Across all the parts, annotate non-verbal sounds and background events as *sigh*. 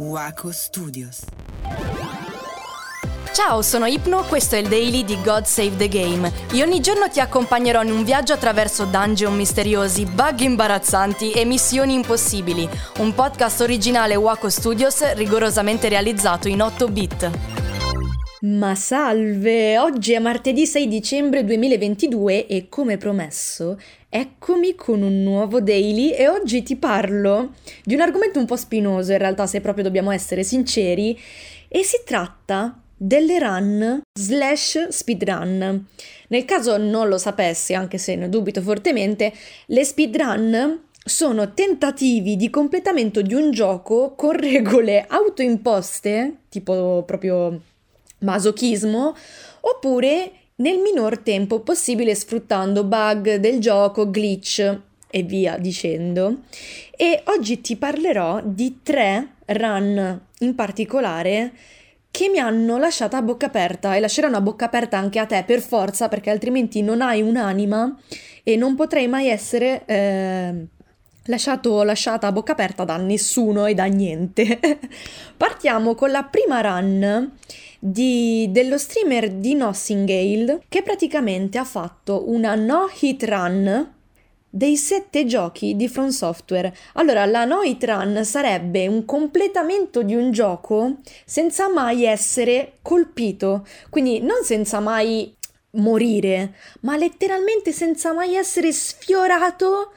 Waco Studios. Ciao, sono Ipno, questo è il daily di God Save the Game. Io ogni giorno ti accompagnerò in un viaggio attraverso dungeon misteriosi, bug imbarazzanti e missioni impossibili. Un podcast originale Waco Studios rigorosamente realizzato in 8 bit. Ma salve! Oggi è martedì 6 dicembre 2022 e come promesso eccomi con un nuovo daily e oggi ti parlo di un argomento un po' spinoso in realtà se proprio dobbiamo essere sinceri e si tratta delle run slash speedrun. Nel caso non lo sapessi, anche se ne dubito fortemente, le speedrun sono tentativi di completamento di un gioco con regole autoimposte, tipo proprio masochismo, oppure nel minor tempo possibile sfruttando bug del gioco, glitch e via dicendo. E oggi ti parlerò di tre run in particolare che mi hanno lasciata a bocca aperta e lasceranno a bocca aperta anche a te per forza perché altrimenti non hai un'anima e non potrei mai essere eh, lasciato lasciata a bocca aperta da nessuno e da niente. *laughs* Partiamo con la prima run di, dello streamer di Nossingale che praticamente ha fatto una no hit run dei sette giochi di From Software. Allora, la no hit run sarebbe un completamento di un gioco senza mai essere colpito, quindi non senza mai morire, ma letteralmente senza mai essere sfiorato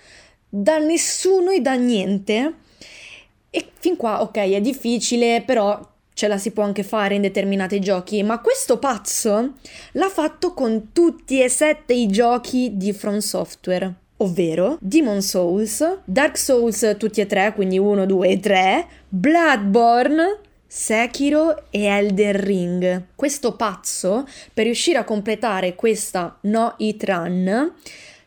da nessuno e da niente. E fin qua, ok, è difficile, però ce la si può anche fare in determinati giochi, ma questo pazzo l'ha fatto con tutti e sette i giochi di From Software, ovvero Demon Souls, Dark Souls tutti e tre, quindi 1, 2 e 3, Bloodborne, Sekiro e Elden Ring. Questo pazzo, per riuscire a completare questa no hit run,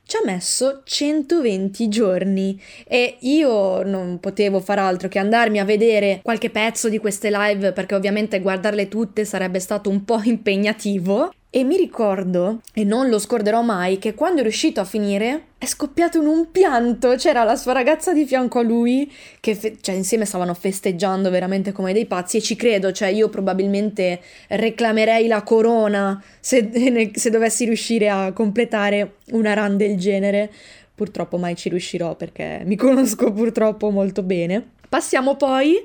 ci ha messo 120 giorni e io non potevo far altro che andarmi a vedere qualche pezzo di queste live perché ovviamente guardarle tutte sarebbe stato un po' impegnativo e mi ricordo, e non lo scorderò mai, che quando è riuscito a finire è scoppiato in un pianto. C'era la sua ragazza di fianco a lui, che fe- cioè, insieme stavano festeggiando veramente come dei pazzi. E ci credo, cioè, io probabilmente reclamerei la corona se, *laughs* se dovessi riuscire a completare una run del genere. Purtroppo mai ci riuscirò perché mi *laughs* conosco purtroppo molto bene. Passiamo poi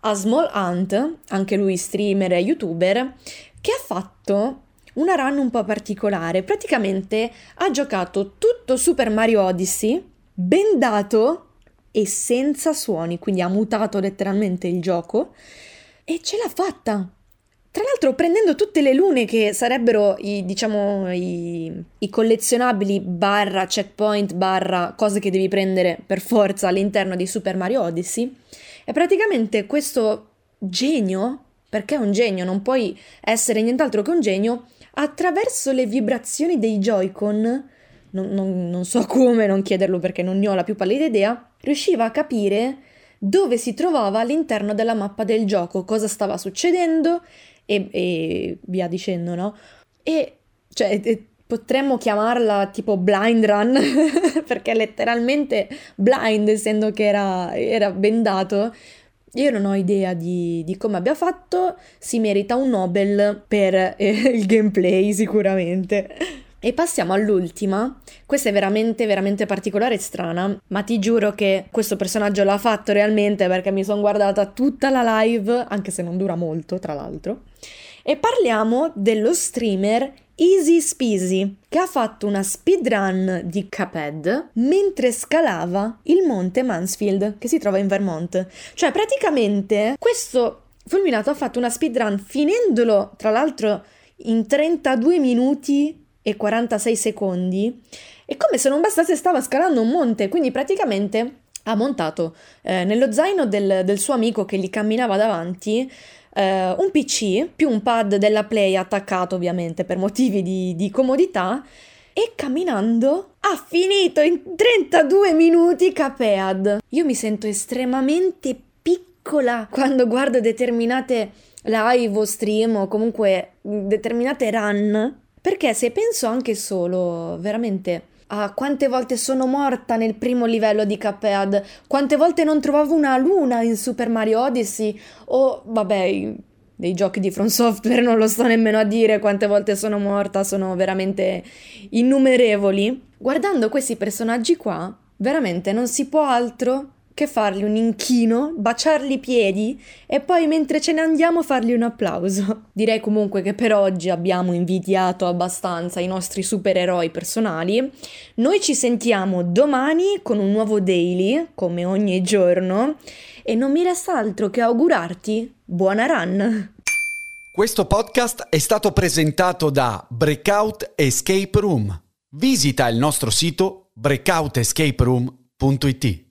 a Small Hunt, anche lui streamer e youtuber, che ha fatto una run un po' particolare. Praticamente ha giocato tutto Super Mario Odyssey bendato e senza suoni, quindi ha mutato letteralmente il gioco e ce l'ha fatta. Tra l'altro prendendo tutte le lune che sarebbero i, diciamo, i, i collezionabili barra checkpoint barra cose che devi prendere per forza all'interno di Super Mario Odyssey, e praticamente questo genio, perché è un genio, non puoi essere nient'altro che un genio, attraverso le vibrazioni dei Joy-Con, non, non, non so come, non chiederlo perché non ne ho la più pallida idea, riusciva a capire dove si trovava all'interno della mappa del gioco, cosa stava succedendo e, e via dicendo, no? E cioè potremmo chiamarla tipo blind run *laughs* perché letteralmente blind essendo che era, era bendato io non ho idea di, di, come abbia fatto, si merita un Nobel per eh, *laughs* il gameplay sicuramente. E passiamo all'ultima. Questa è veramente, veramente particolare e strana, ma ti giuro che questo personaggio l'ha fatto realmente perché mi sono guardata tutta la live, anche se non dura molto, tra l'altro. E parliamo dello streamer Easy Speasy, che ha fatto una speedrun di Cuphead mentre scalava il monte Mansfield, che si trova in Vermont. Cioè, praticamente, questo fulminato ha fatto una speedrun finendolo, tra l'altro, in 32 minuti e 46 secondi. E come se non bastasse stava scalando un monte, quindi praticamente ha montato eh, nello zaino del, del suo amico che gli camminava davanti eh, un PC più un pad della Play attaccato ovviamente per motivi di, di comodità e camminando ha finito in 32 minuti Capead. Io mi sento estremamente piccola quando guardo determinate live o stream o comunque determinate run perché se penso anche solo veramente a quante volte sono morta nel primo livello di Cuphead, quante volte non trovavo una luna in Super Mario Odyssey o vabbè dei giochi di From Software non lo sto nemmeno a dire quante volte sono morta, sono veramente innumerevoli. Guardando questi personaggi qua, veramente non si può altro che fargli un inchino, baciargli i piedi e poi mentre ce ne andiamo fargli un applauso. *laughs* Direi comunque che per oggi abbiamo invidiato abbastanza i nostri supereroi personali. Noi ci sentiamo domani con un nuovo daily, come ogni giorno, e non mi resta altro che augurarti buona run. Questo podcast è stato presentato da Breakout Escape Room. Visita il nostro sito breakoutescaperoom.it.